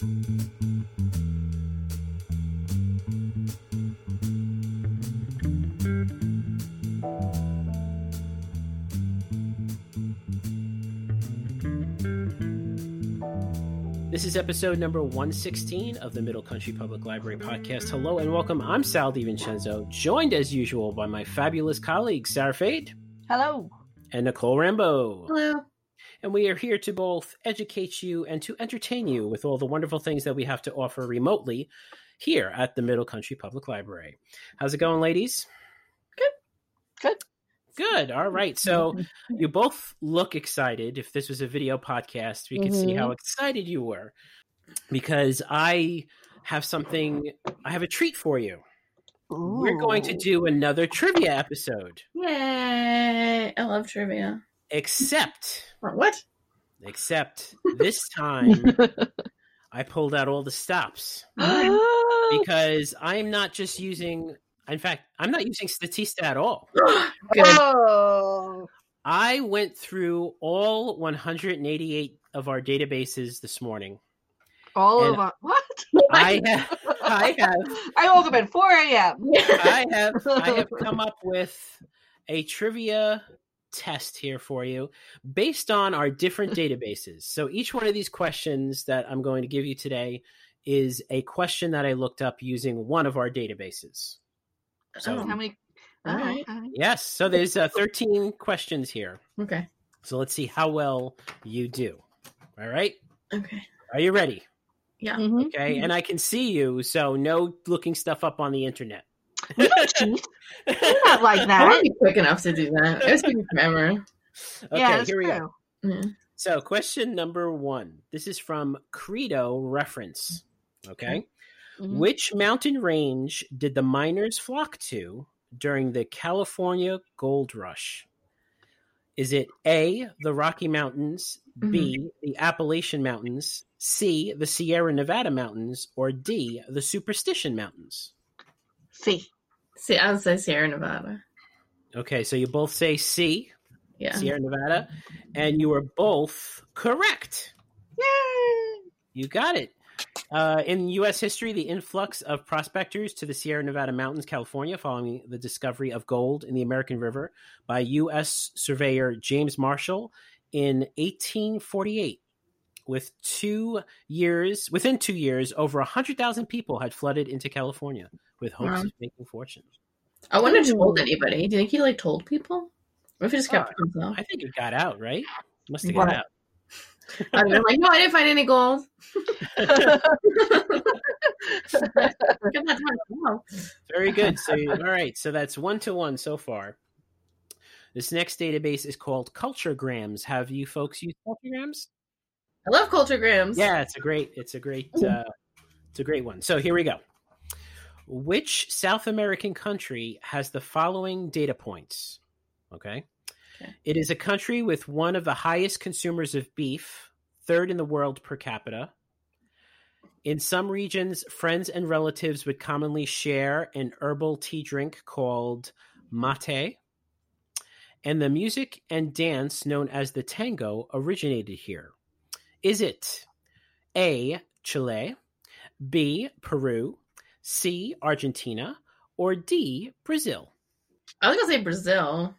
This is episode number 116 of the Middle Country Public Library podcast. Hello and welcome. I'm Sal DiVincenzo, joined as usual by my fabulous colleagues, Sarah Fade Hello. and Nicole Rambo. Hello. And we are here to both educate you and to entertain you with all the wonderful things that we have to offer remotely here at the Middle Country Public Library. How's it going, ladies? Good. Good. Good. All right. So you both look excited. If this was a video podcast, we could see how mm-hmm. excited you were because I have something, I have a treat for you. We're going to do another trivia episode, Yay. I love trivia. Except, What? except this time I pulled out all the stops because I'm not just using, in fact, I'm not using Statista at all. Oh. I went through all 188 of our databases this morning. All of us. What? I have, I have, I woke up at 4 a.m. I have, I have come up with a trivia test here for you based on our different databases. So each one of these questions that I'm going to give you today is a question that I looked up using one of our databases. So How many? All right. yes, so there's uh, 13 questions here. Okay. So let's see how well you do. All right, Okay. are you ready? Yeah. Mhm. Okay, and I can see you, so no looking stuff up on the internet. We don't cheat. We're not like I that. won't be quick enough to do that. It was taking forever. Okay, yeah, that's here we go. true. Yeah. So, question number one. This is from Credo Reference. Okay. Mhm. Which mountain range did the miners flock to during the California Gold Rush? Is it A, the Rocky Mountains, B, the Appalachian Mountains, C, the Sierra Nevada Mountains, or D, the Superstition Mountains? See. See, I would say Sierra Nevada. Okay, so you both say C, Yeah. Sierra Nevada, and you are both correct. Yay. You got it. Uh, in U.S. history, the influx of prospectors to the Sierra Nevada mountains, California, following the discovery of gold in the American River by U.S. surveyor James Marshall in 1848. With two years, within two years, over hundred thousand people had flooded into California with hopes Wow. of making fortunes. I wonder if he told anybody. Do you think he like told people? Or if he just kept to himself? I think it got out, right? Must have got out. I mean, like, no, I didn't find any gold. Get that to myself. Very good. So, all right. So that's one to one so far. This next database is called Culturegrams. Have you folks used Culturegrams? I love culturegrams. Yeah, it's a great. It's a great. Uh, it's a great one. So here we go. Which South American country has the following data points? Okay. Okay. It is a country with one of the highest consumers of beef, third in the world per capita. In some regions, friends and relatives would commonly share an herbal tea drink called mate. And the music and dance known as the tango originated here. Is it A, Chile, B, Peru, C, Argentina, or D, Brazil? I was gonna say Brazil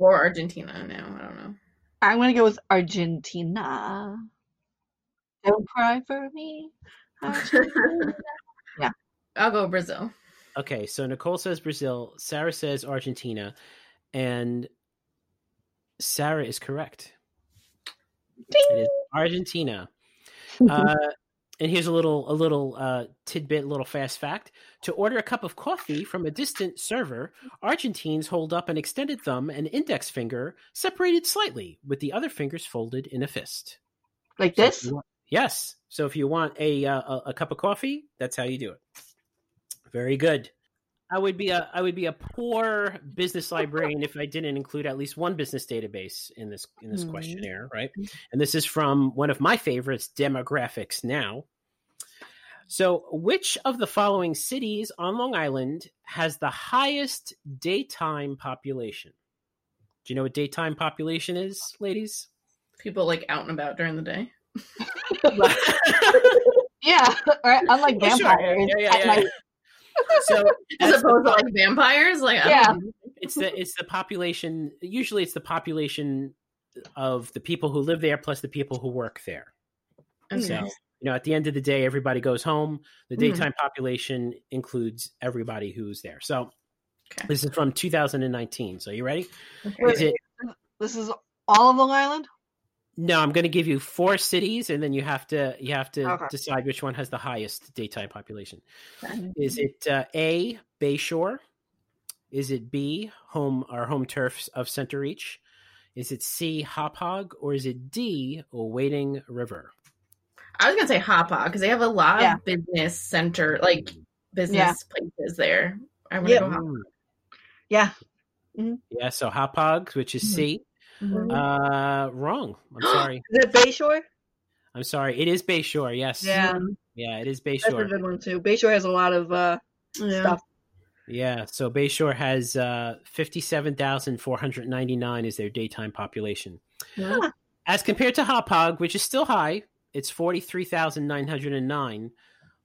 or Argentina. Now I don't know. I'm going to go with Argentina. Don't cry for me. Argentina. I'll go Brazil. Okay, so Nicole says Brazil, Sarah says Argentina, and Sarah is correct. It is Argentina. Uh, and here's a little a little uh, tidbit, a little fast fact. To order a cup of coffee from a distant server, Argentines hold up an extended thumb and index finger separated slightly, with the other fingers folded in a fist. like this? you want- yes. So if you want a, uh, a a cup of coffee, that's how you do it. Very good. I would be a I would be a poor business librarian if I didn't include at least one business database in this in this Mhm. questionnaire, right? And this is from one of my favorites, Demographics Now. So, which of the following cities on Long Island has the highest daytime population? Do you know what daytime population is, ladies? People like out and about during the day. yeah, right. Unlike sure. vampires, Yeah, yeah, yeah. Night. so As opposed to like vampires, like Yeah. it's the it's the population. Usually, it's the population of the people who live there plus the people who work there. Okay. So, you know, at the end of the day, everybody goes home. The Mhm. daytime population includes everybody who's there. So, Okay. this is from 2019. So, you ready? Okay. Is it? This is all of Long Island. No, I'm going to give you four cities, and then you have to you have to Okay. decide which one has the highest daytime population. Is it uh, A Bayshore? Is it B home our home turfs of Centereach? Is it C Hop or is it D Wading River? I was gonna say Hauppauge because they have a lot Yeah. of business center, like business Yeah. places there. I'm gonna Yep. go Hauppauge. Mm. Yeah. Yeah, so Hauppauge, which is C. Mhm. Uh, wrong. I'm sorry. Is it Bayshore? I'm sorry. It is Bayshore. Yes. Yeah. Yeah, it is Bayshore. That's a Bayshore. good one too. Bayshore has a lot of uh, Yeah. stuff. Yeah. So Bayshore has uh, 57,499 is their daytime population. Yeah. As compared to Hauppauge, which is still high, it's 43,909.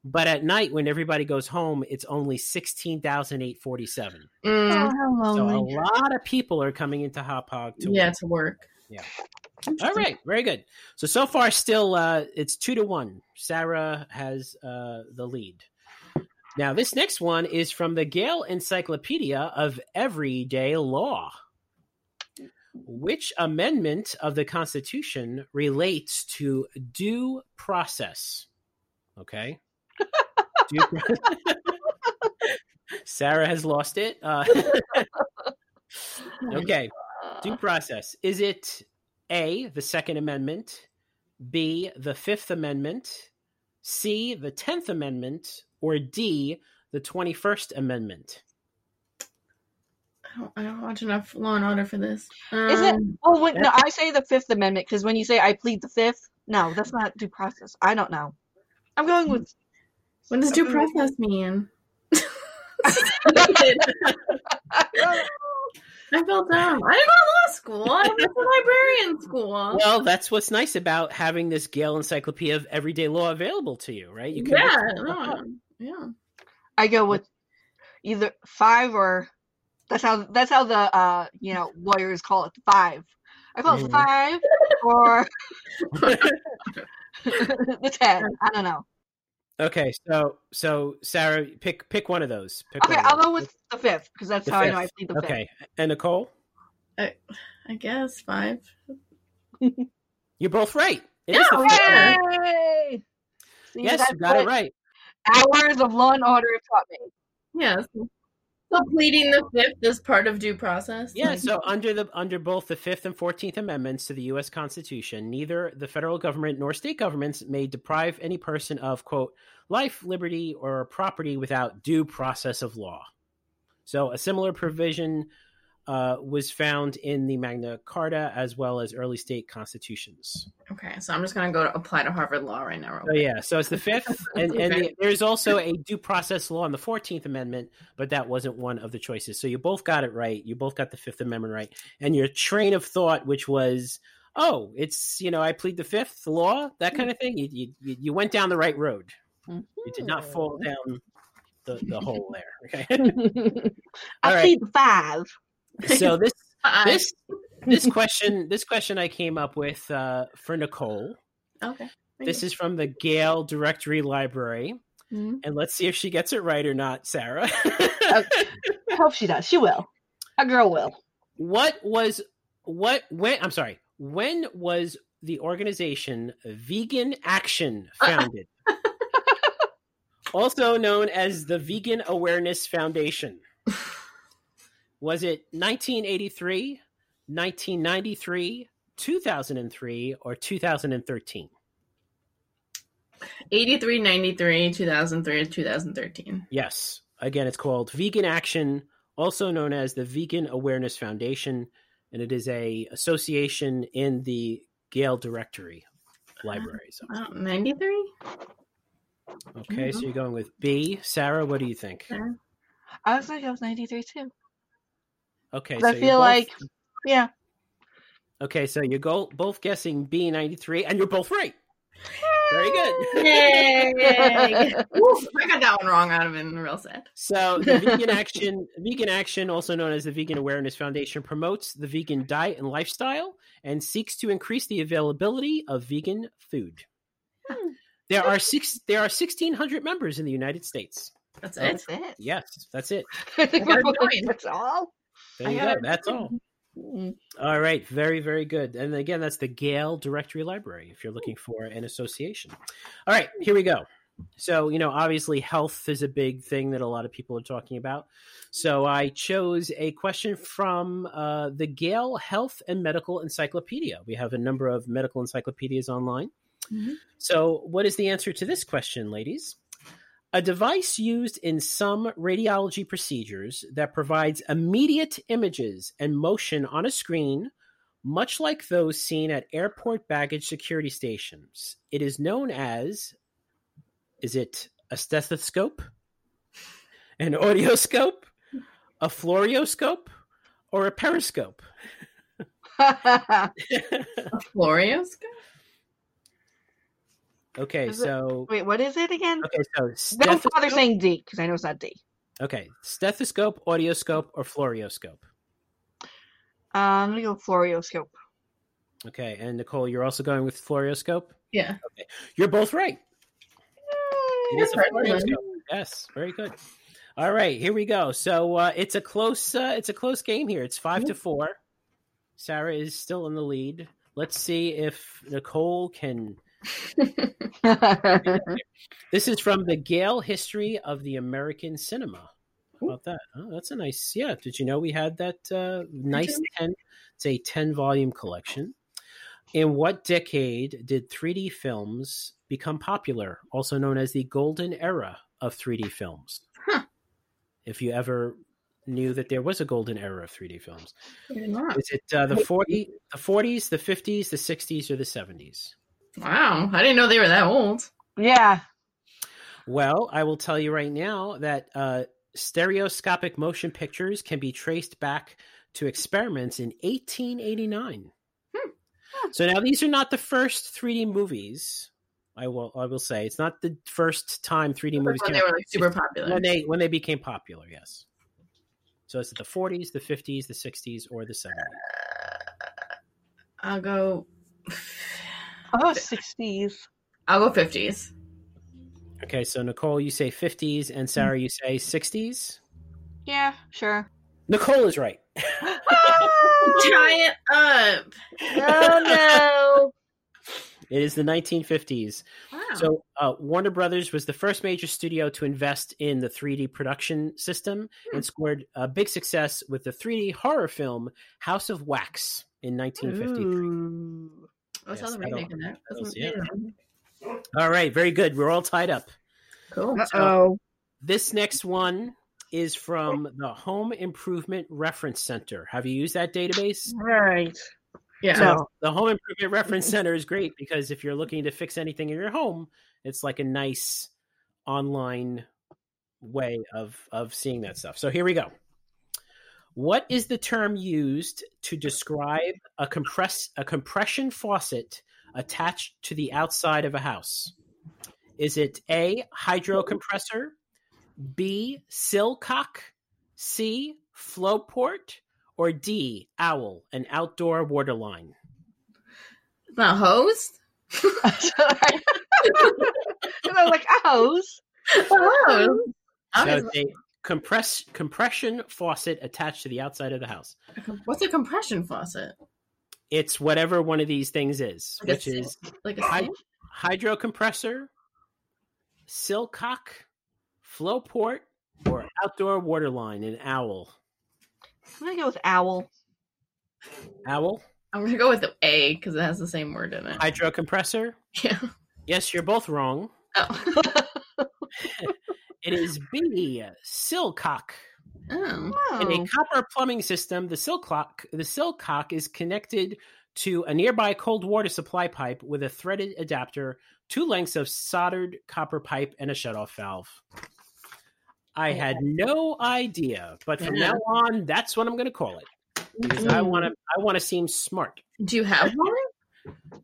But at night, when everybody goes home, it's only 16,847. Mm, how So a lot of people are coming into Hauppauge to yeah, work. to work. Yeah. All right, very good. So so far, still uh, it's two to one. Sarah has uh, the lead. Now this next one is from the Gale Encyclopedia of Everyday Law. Which amendment of the Constitution relates to due process? Okay. Due pro- Sarah has lost it. Uh, okay. Due process. Is it A, the Second Amendment, B, the Fifth Amendment, C, the Tenth Amendment, or D, the 21st Amendment? I don't, I don't watch enough Law and Order for this. Is it? Um, Well, when, no, I say the Fifth Amendment because when you say I plead the Fifth, no, that's not due process. I don't know. I'm going with. What does due process mean? I feel dumb. I didn't go to law school. I went to librarian school. Well, that's what's nice about having this Gale Encyclopedia of Everyday Law available to you, right? You yeah, look stuff up. no, yeah. I go with either five or that's how that's how the uh you know lawyers call it five. I call Mhm. it five or the ten. I don't know. Okay, so so Sarah, pick pick one of those. Pick Okay, one of I'll those. go with the fifth because that's The how I know I fifth. plead the fifth. Okay, and Nicole, I guess five. you're both right. It is Yeah, the fifth yeah. one. Yay! See, Yes, you got it right. Hours of law and order have taught me. Yes. So pleading the fifth is part of due process. Yeah, Like, so under the under both the Fifth and Fourteenth Amendments to the U.S. Constitution, neither the federal government nor state governments may deprive any person of quote life, liberty, or property without due process of law. So a similar provision uh, was found in the Magna Carta as well as early state constitutions. okay, so I'm just gonna go to apply to Harvard Law right now. So. Oh, yeah, so it's the fifth, and, and the, there's also a due process law in the Fourteenth Amendment, but that wasn't one of the choices. So you both got it right. You both got the Fifth Amendment right, and your train of thought, which was, oh, it's you know, I plead the Fifth law, that kind of thing. You you you went down the right road. You did not fall down the, the hole there. Okay, I right. plead the five. So this this this question this question I came up with uh, for Nicole. okay. This is from the Gale Directory Library. Mhm. and let's see if she gets it right or not, Sarah. I hope she does. She will. A girl will. what was what when I'm sorry, when was the organization Vegan Action founded? also known as the Vegan Awareness Foundation. Was it 1983, 1993, 2003, or 2013? 83, 93, 2003, 2013. Yes. Again, it's called Vegan Action, also known as the Vegan Awareness Foundation, and it is a association in the Gale Directory Library. So, Oh, 93? okay, so mm-hmm. you're going with B. Sarah, what do you think? I was like, I was 93 too. Okay, 'Cause so I you're feel both- like, yeah. okay, so you're go- both guessing B ninety three, and you're both right. Very good. Yay! Oof, I got that one wrong. I'd have been real sad. So the Vegan Action, Vegan Action, also known as the Vegan Awareness Foundation, promotes the vegan diet and lifestyle and seeks to increase the availability of vegan food. Hmm. There are six. There are sixteen hundred members in the United States. That's it. That's it. Yes, that's it. I think gotta we're join. That's all. There you go. That's all. All right, very, very good. And again, that's the Gale Directory Library if you're looking for an association. All right, here we go. So, you know, obviously health is a big thing that a lot of people are talking about. So I chose a question from uh, the Gale Health and Medical Encyclopedia. We have a number of medical encyclopedias online. Mhm. So, what is the answer to this question, ladies? A device used in some radiology procedures that provides immediate images and motion on a screen, much like those seen at airport baggage security stations. It is known as is it a stethoscope, an audioscope, a fluoroscope, or a periscope? A Florios? Okay, Is it- so Wait, what is it again? okay, so No bother stethoscope, saying D because I know it's not D. okay, stethoscope, audioscope, or fluoroscope. Uh, I'm gonna go fluoroscope. Okay, and Nicole, you're also going with fluoroscope. Yeah. Okay, You're both right. It is a Yes, very good. All right, here we go. So uh, it's a close, uh, it's a close game here. It's five to four. Sarah is still in the lead. Let's see if Nicole can. This is from the Gale History of the American Cinema. How about that? Oh, that's a nice. Yeah. Did you know we had that uh, nice ten? It's a ten volume collection. In what decade did 3D films become popular, also known as the golden era of 3D films? Huh. If you ever knew that there was a golden era of 3D films, I did not. is it uh, the 40, the 40s, the 50s, the 60s, or the 70s? Wow. I didn't know they were that old. yeah. Well, I will tell you right now that uh, stereoscopic motion pictures can be traced back to experiments in 1889. Hmm. So now these are not the first 3D movies. I will I will say it's not the first time 3D movies When came they out. were like super popular. when they when they became popular. Yes. So it's the 40s, the 50s, the 60s, or the 70s. I'll go. Oh, 60s. I'll go fifties. Okay, so Nicole, you say 50s, and Sarah, you say 60s. Yeah, sure. Nicole is right. Tie it up. Oh no. It is the 1950s. Wow. So, uh, Warner Brothers was the first major studio to invest in the 3D production system and scored a big success with the 3D horror film House of Wax in 1953. Ooh. I saw the remake of that. That's yeah. All right, very good. We're all tied up. Cool. Uh-oh. This next one is from the Home Improvement Reference Center. Have you used that database? Right. Yeah. So the Home Improvement Reference Center is great because if you're looking to fix anything in your home, it's like a nice online way of of seeing that stuff. So here we go. What is the term used to describe a compress a compression faucet attached to the outside of a house? Is it A hydro compressor, B silcock, C flow port, or D owl, an outdoor water line? It's not hose. Sorry. I was like, hose. A hose. Um, so Okay. It's a compress compression faucet attached to the outside of the house. What's a compression faucet? It's whatever one of these things is, Like a which is Like a Hy- hydro compressor, silcock, flow port, or outdoor water line. An owl. I'm gonna go with owl. Owl. I'm gonna go with the A because it has the same word in it. Hydro compressor. Yeah. Yes, you're both wrong. Oh. It is B. Silcock. oh. In a copper plumbing system, the silcock the silcock is connected to a nearby cold water supply pipe with a threaded adapter, two lengths of soldered copper pipe, and a shutoff valve. I had no idea, but from Yeah. now on, that's what I'm going to call it because I mm-hmm. want to. I want to seem smart. Do you have one?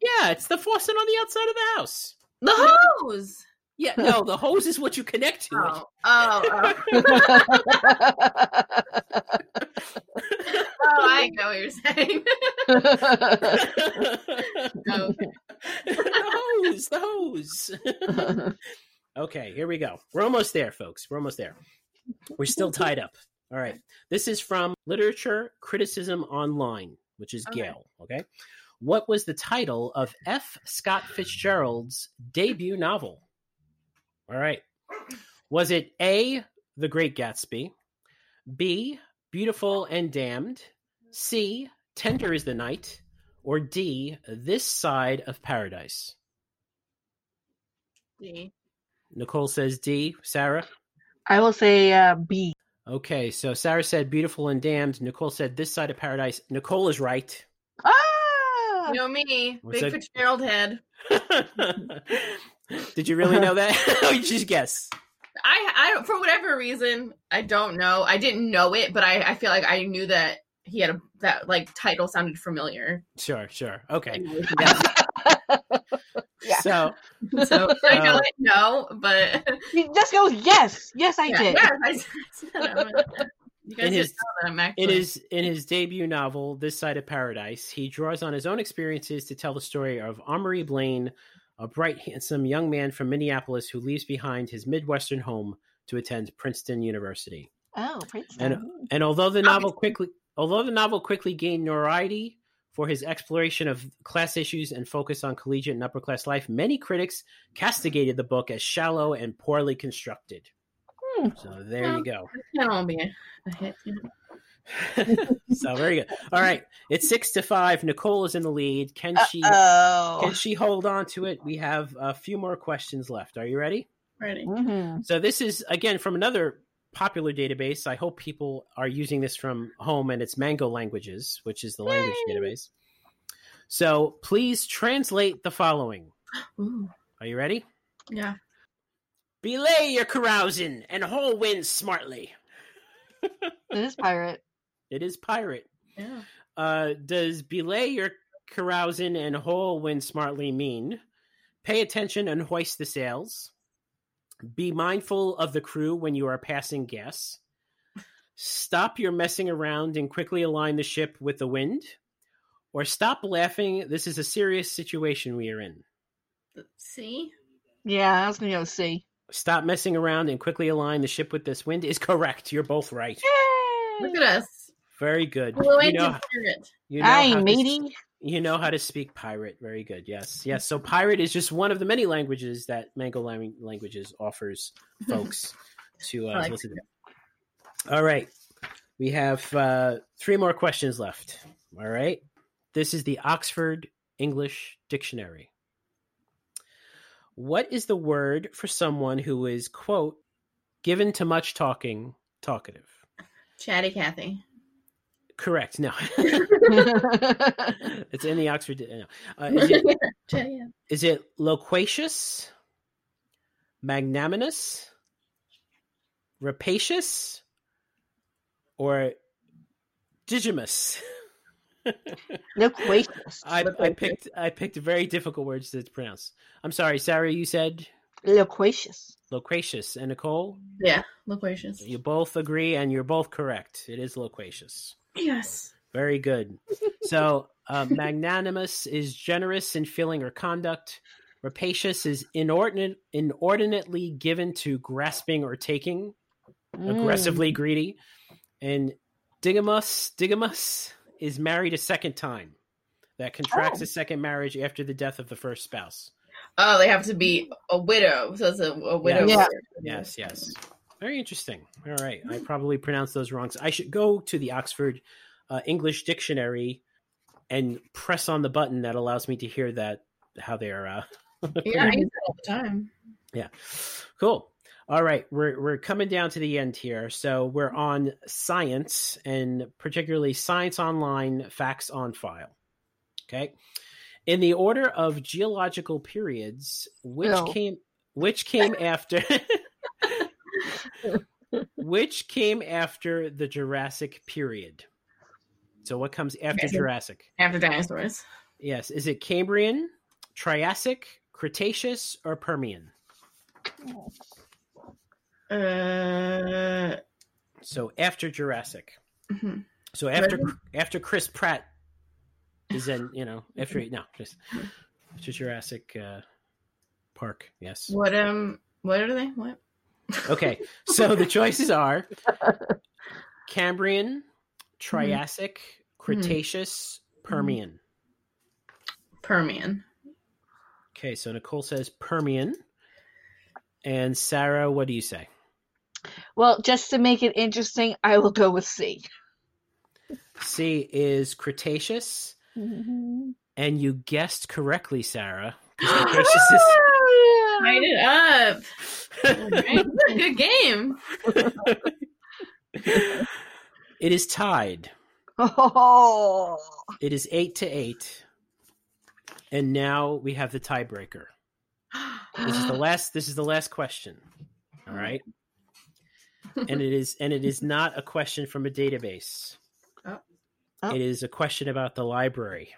Yeah, it's the faucet on the outside of the house. The hose. Yeah, no, the hose is what you connect to. Oh, oh, oh, oh. oh, I know what you're saying. it. the hose, the hose. okay, here we go. We're almost there, folks. We're almost there. We're still tied up. All right. This is from Literature Criticism Online, which is Okay. Gale. Okay. What was the title of F. Scott Fitzgerald's debut novel? All right. Was it A. The Great Gatsby, B. Beautiful and Damned, C. Tender is the Night, or D. This Side of Paradise? D. Nicole says D. Sarah? I will say uh, B. Okay, so Sarah said beautiful and damned. Nicole said this side of paradise. Nicole is right. Ah! You know me, What's big that? Fitzgerald head. Did you really know that? oh, you just guess. I, I don't, for whatever reason, I don't know. I didn't know it, but I, I feel like I knew that he had a that like title sounded familiar. Sure, sure. Okay. Yeah. Yeah. So, So I Uh, know it, no, but He just goes, yes. Yes, I yeah, did. yeah, I, said it. You guys In his- know that I'm actually. in his in his debut novel, This Side of Paradise, he draws on his own experiences to tell the story of Amory Blaine, a bright, handsome young man from Minneapolis who leaves behind his Midwestern home to attend Princeton University. Oh, Prince. And- And although the novel quickly although the novel quickly gained notoriety for his exploration of class issues and focus on collegiate and upper class life, many critics castigated the book as shallow and poorly constructed. Hmm. So there you go. That won't be a hit. You know. so very good. All right, it's six to five. Nicole is in the lead. Can she oh. can she hold on to it? We have a few more questions left. Are you ready? Ready? hmm So this is again from another popular database. I hope people are using this from home and it's Mango Languages, which is the language database. So please translate the following. Ooh, Are you ready? yeah. Belay your carousing and haul wind smartly. It is pirate. It is pirate. Yeah. Uh, does belay your carousing and haul when smartly mean pay attention and hoist the sails? Be mindful of the crew when you are passing gas. Stop your messing around and quickly align the ship with the wind. Or stop laughing. This is a serious situation we are in. See? Yeah, I was gonna go C. Stop messing around and quickly align the ship with this wind is correct. You're both right. Yay! Look at us. Very good. You know, in you know how Aye, to- matey. You know how to speak pirate. Very good. Yes. Yes. So pirate is just one of the many languages that Mango Languages offers folks to uh, like listen to. All right. We have uh, three more questions left. All right. This is the Oxford English Dictionary. What is the word for someone who is, quote, given to much talking, talkative? Chatty Cathy. Correct. No. it's in the Oxford. No. Uh, is, it, Chatty is it loquacious, magnanimous, rapacious, or digamous? Loquacious. I, I picked I picked very difficult words to pronounce. I'm sorry, Sarah. You said Loquacious. loquacious, and Nicole. Yeah, loquacious. You both agree, and you're both correct. It is loquacious. Yes. Very good. So, uh, magnanimous is generous in feeling or conduct. Rapacious is inordinate, inordinately given to grasping or taking, Mm. aggressively greedy. And digamous, digamous is married a second time. That contracts Oh. a second marriage after the death of the first spouse. Oh, they have to be a widow. So it's a, a widow. Yeah. Yes, yes. Very interesting. All right. I probably pronounced those wrong. So I should go to the Oxford uh, English Dictionary and press on the button that allows me to hear that how they are. Uh, Yeah, I use it all the time. yeah. Cool. All right. We're, we're coming down to the end here. So we're on science and particularly Science Online Facts on File. Okay. In the order of geological periods, which Ew. came which came after which came after the Jurassic period. So what comes after. Jurassic? After dinosaurs. Yes, is it Cambrian, Triassic, Cretaceous or Permian? Uh, So after Jurassic. mhm. So after Ready? after Chris Pratt is in, you know, after no, just after Jurassic uh, Park. Yes. what um, what are they? What? Okay. So the choices are Cambrian, Triassic, mm-hmm. Cretaceous, mm-hmm. Permian. Permian. Okay, so Nicole says Permian. And Sarah, what do you say? Well, just to make it interesting, I will go with C. C is Cretaceous, mm-hmm. and you guessed correctly, Sarah. Cretaceous is Light it up. Alright, this is a good game. it is tied. Oh, It is eight to eight. And now we have the tiebreaker. This is the last this is the last question. All right. And it is and it is not a question from a database. Oh. Oh. It is a question about the library.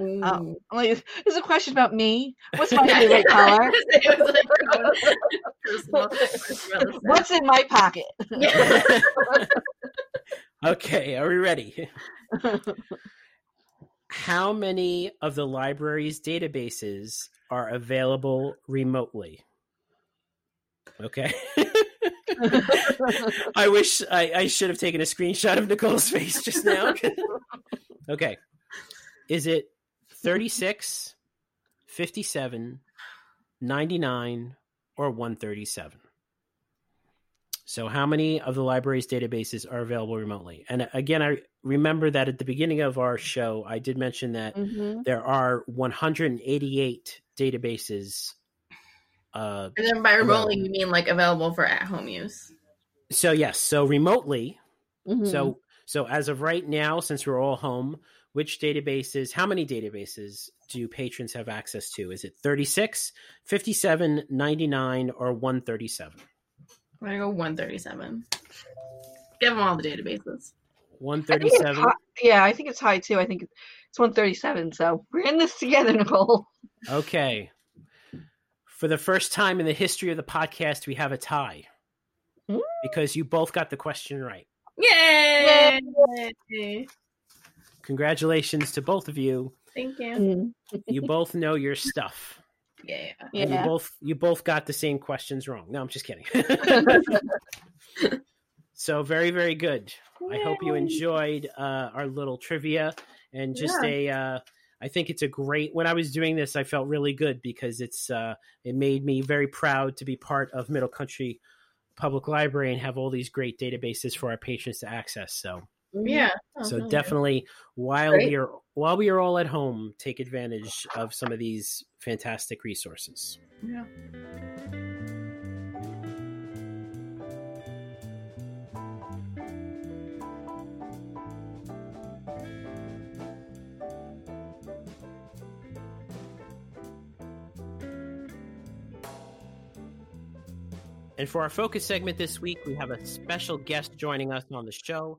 Oh, mm. I'm like, there's a question about me. What's my favorite color? It was like, personal. What's in my pocket? Okay, are we ready? How many of the library's databases are available remotely? Okay. I wish I, I should have taken a screenshot of Nicole's face just now. okay. Is it 36, 57, 99, or 137? So, how many of the library's databases are available remotely? And again, I remember that at the beginning of our show, I did mention that Mhm. there are 188 databases. Uh, And then by remotely, you mean like available for at home use. so yes, so remotely. Mhm. So so as of right now, since we're all home, which databases? How many databases do patrons have access to? Is it 36, 57, 99, or 137? I'm gonna go 137. Give them all the databases. I think it's 137. high- yeah, I think it's high too. I think it's 137. So we're in this together, Nicole. Okay. For the first time in the history of the podcast, we have a tie Hmm? because you both got the question right. Yay! Congratulations to both of you. Thank you. You both know your stuff. Yeah. And you both you both got the same questions wrong. No, I'm just kidding. so very very good. I hope you enjoyed uh, our little trivia and just a. Uh, I think it's a great. When I was doing this, I felt really good because it's. Uh, it made me very proud to be part of Middle Country Public Library and have all these great databases for our patrons to access. So, Mm-hmm. Yeah. Oh, so Oh, definitely while Great. we are while we are all at home, take advantage of some of these fantastic resources. Yeah. And for our focus segment this week, we have a special guest joining us on the show.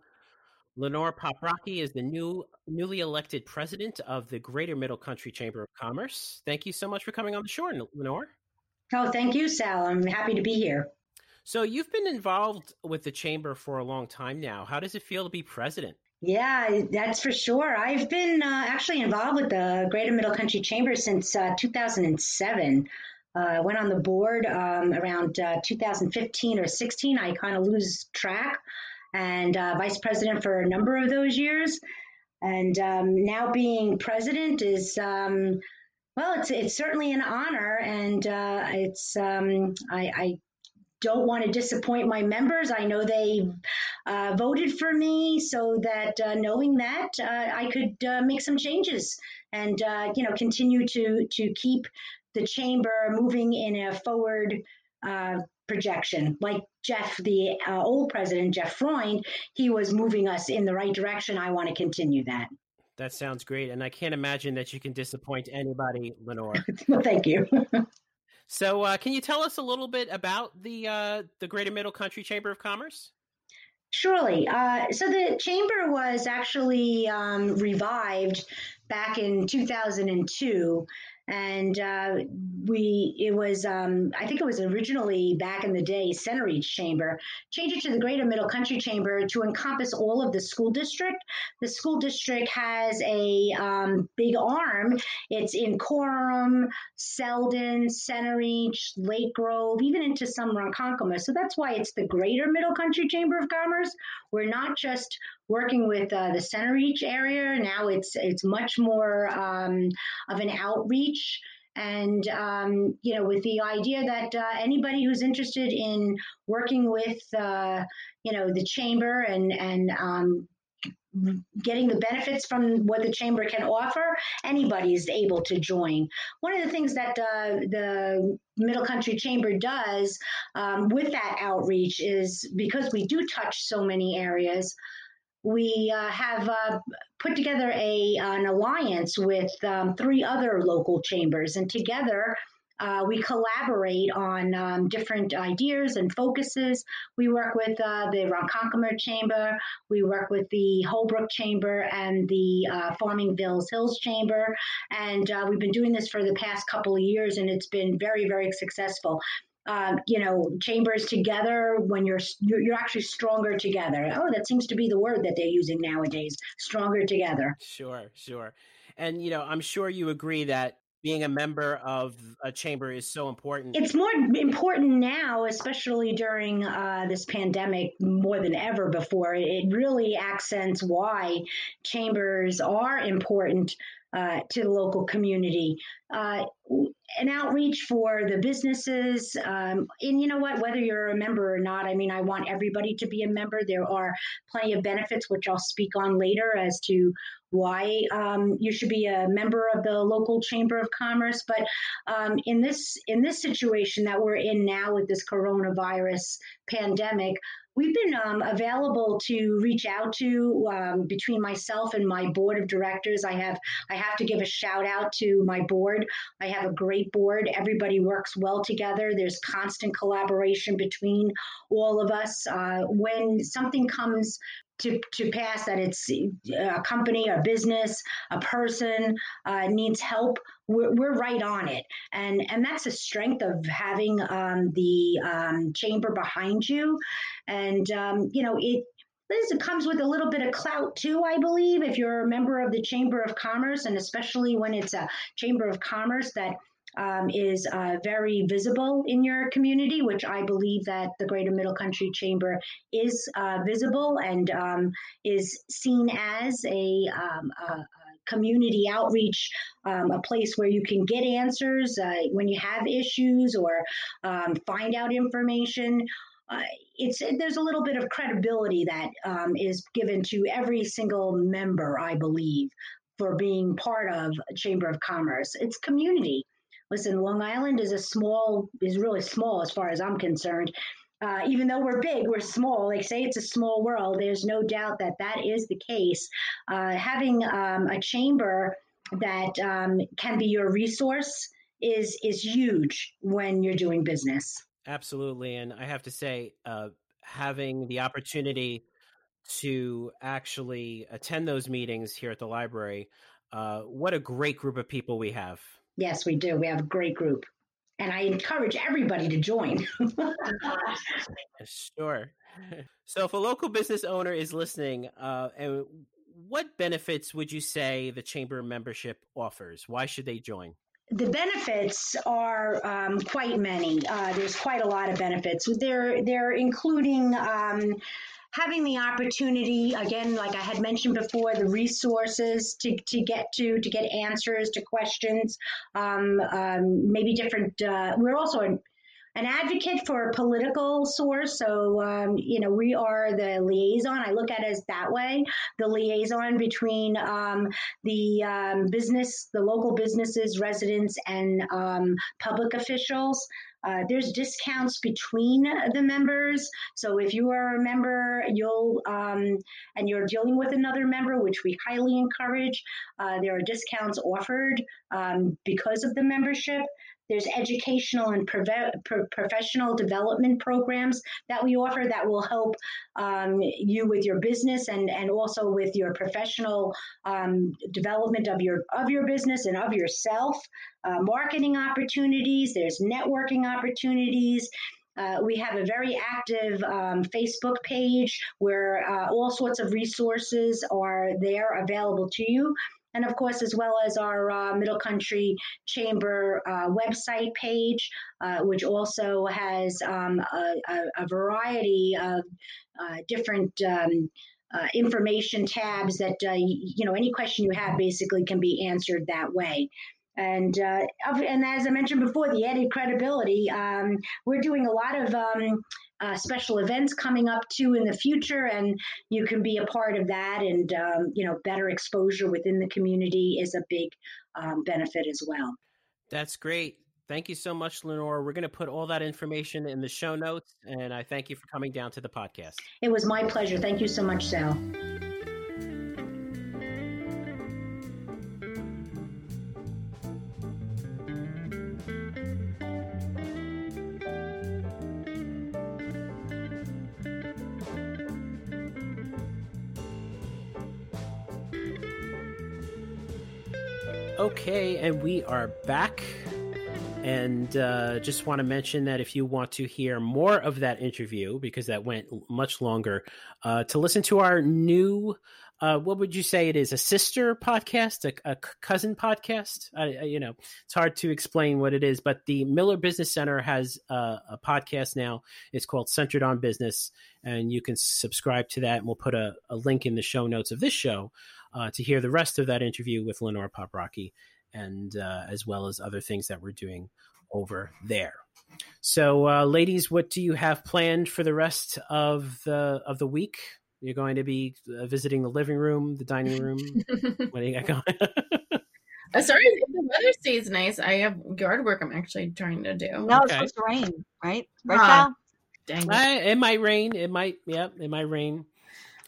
Lenore Poprocki is the new newly elected president of the Greater Middle Country Chamber of Commerce. Thank you so much for coming on the show, Lenore. Oh, thank you, Sal. I'm happy to be here. So you've been involved with the chamber for a long time now. How does it feel to be president? Yeah, that's for sure. I've been uh, actually involved with the Greater Middle Country Chamber since uh, 2007. Uh, I went on the board um, around uh, 2015 or 16. I kind of lose track, and uh, vice president for a number of those years. And um, now being president is, um, well, it's it's certainly an honor, and uh, it's um, I, I don't want to disappoint my members. I know they uh, voted for me so that uh, knowing that uh, I could uh, make some changes and you know continue to to keep the chamber moving in a forward uh, projection. Like Jeff, the uh, old president Jeff Freund, he was moving us in the right direction. I want to continue that. That sounds great, and I can't imagine that you can disappoint anybody, Lenore. well, thank you. so, uh, can you tell us a little bit about the uh, the Greater Middle Country Chamber of Commerce? Surely. Uh, so the chamber was actually um, revived back in 2002. And uh, we it was um, I think it was originally back in the day Centereach Chamber. Changed it to the Greater Middle Country Chamber to encompass all of the school district. The school district has a um, big arm. It's in Coram, Selden, Centereach, Lake Grove, even into some Ronkonkoma. So that's why it's the Greater Middle Country Chamber of Commerce. We're not just working with uh, the Centereach area. Now it's it's much more um, of an outreach and um, you know with the idea that uh, anybody who's interested in working with uh, you know the chamber and and um, getting the benefits from what the chamber can offer anybody is able to join one of the things that uh, the middle country chamber does um, with that outreach is because we do touch so many areas we uh, have uh, put together a an alliance with um, three other local chambers, and together uh, we collaborate on um, different ideas and focuses. We work with uh, the Ronkonkoma Chamber, we work with the Holbrook Chamber, and the uh, Farmingville's Hills Chamber, and uh, we've been doing this for the past couple of years, and it's been very, very successful uh, you know, chambers together when you're, you're, you're actually stronger together. Oh, that seems to be the word that they're using nowadays. Stronger together. Sure, sure. And you know, I'm sure you agree that being a member of a chamber is so important. It's more important now, especially during uh, this pandemic, more than ever before. It really accents why chambers are important uh, to the local community. Uh, an outreach for the businesses. Um, and you know what, whether you're a member or not, I mean, I want everybody to be a member. There are plenty of benefits, which I'll speak on later as to why um, you should be a member of the local chamber of commerce. But um, in this in this situation that we're in now with this coronavirus pandemic, we've been um, available to reach out to um, between myself and my board of directors. I have I have to give a shout out to my board. I have a great board. Everybody works well together. There's constant collaboration between all of us. Uh, when something comes to, to pass that it's a company, a business, a person uh, needs help, we're, we're, right on it. And, and that's a strength of having um, the um, chamber behind you. And, um, you know, it, this comes with a little bit of clout too, I believe, if you're a member of the Chamber of Commerce, and especially when it's a Chamber of Commerce that um, is uh, very visible in your community, which I believe that the Greater Middle Country Chamber is uh, visible and um, is seen as a, um, a community outreach, um, a place where you can get answers uh, when you have issues or um, find out information. Uh, it's there's a little bit of credibility that um, is given to every single member, I believe, for being part of Chamber of Commerce. It's community listen, Long Island is a small, is really small as far as I'm concerned. Uh, even though we're big, we're small. Like say it's a small world. There's no doubt that that is the case. Uh, having um, a chamber that um, can be your resource is is huge when you're doing business. Absolutely, and I have to say, uh, having the opportunity to actually attend those meetings here at the library, uh, what a great group of people we have. Yes, we do. We have a great group. And I encourage everybody to join. sure. So, if a local business owner is listening, uh, and what benefits would you say the chamber membership offers? Why should they join? the benefits are um, quite many. Uh, there's quite a lot of benefits. They're they're including um, having the opportunity again like i had mentioned before the resources to, to get to to get answers to questions um, um, maybe different uh, we're also an advocate for a political source so um, you know we are the liaison i look at it as that way the liaison between um, the um, business the local businesses residents and um, public officials uh, there's discounts between the members. So if you are a member, you'll um, and you're dealing with another member, which we highly encourage. Uh, there are discounts offered um, because of the membership. There's educational and pro- professional development programs that we offer that will help um, you with your business and, and also with your professional um, development of your of your business and of yourself. Uh, marketing opportunities. There's networking opportunities. Uh, we have a very active um, Facebook page where uh, all sorts of resources are there available to you. And of course, as well as our uh, Middle Country Chamber uh, website page, uh, which also has um, a, a, variety of uh, different um, information tabs that, you know, any question you have basically can be answered that way. And uh, and as I mentioned before, the added credibility. Um, we're doing a lot of um, uh, special events coming up too in the future, and you can be a part of that. And um, you know, better exposure within the community is a big um, benefit as well. That's great. Thank you so much, Lenore. We're going to put all that information in the show notes, and I thank you for coming down to the podcast. It was my pleasure. Thank you so much, Sal. Okay, and we are back. And uh, just want to mention that if you want to hear more of that interview, because that went much longer, uh, to listen to our new, uh, what would you say it is, a sister podcast, a, a cousin podcast? you know, it's hard to explain what it is, but the Miller Business Center has a podcast now. It's called Centered on Business, and you can subscribe to that. And we'll put a, a link in the show notes of this show uh, to hear the rest of that interview with Lenore Poprocki, and uh, as well as other things that we're doing over there. So, uh, ladies, what do you have planned for the rest of the of the week? You're going to be uh, visiting the living room, the dining room. what do you got going? As far as the weather stays nice, I have yard work I'm actually trying to do. No, it's supposed to rain, right? Right now. Dang it. it might rain. It might. Yep, it might rain.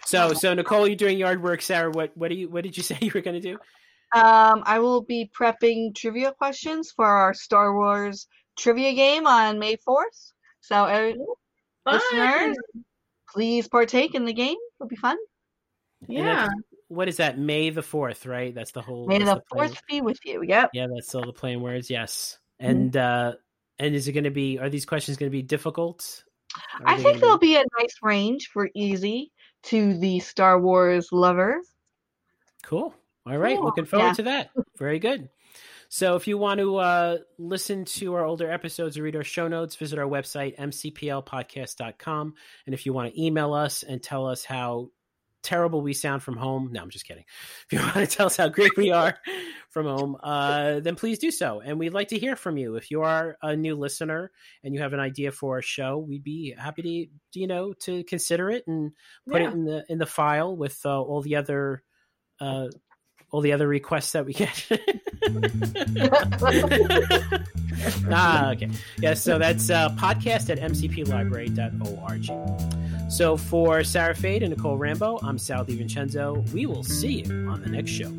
So, so Nicole, you're doing yard work. Sarah, what what do you what did you say you were going to do? Um, I will be prepping trivia questions for our Star Wars trivia game on May fourth. So, uh, listeners, please partake in the game. It'll be fun. Yeah. What is that? May the fourth, right? That's the whole. May the fourth be with you. Yep. Yeah, that's still the plain words. Yes. Mm-hmm. And mm-hmm. uh and is it going to be? Are these questions going to be difficult? I think there'll be... be a nice range for easy to the Star Wars lovers. Cool. All right. Cool. Looking forward yeah. to that. Very good. So if you want to uh, listen to our older episodes or read our show notes, visit our website, mcplpodcast.com. And if you want to email us and tell us how terrible we sound from home. No, I'm just kidding. If you want to tell us how great we are from home, uh, then please do so. And we'd like to hear from you. If you are a new listener and you have an idea for a show, we'd be happy to, you know, to consider it and put yeah. it in the in the file with uh, all the other uh, all the other requests that we get. ah, okay. Yes, yeah, so that's uh, podcast at mcplibrary.org. So for Sarah Fade and Nicole Rambo, I'm Sal DiVincenzo. We will see you on the next show.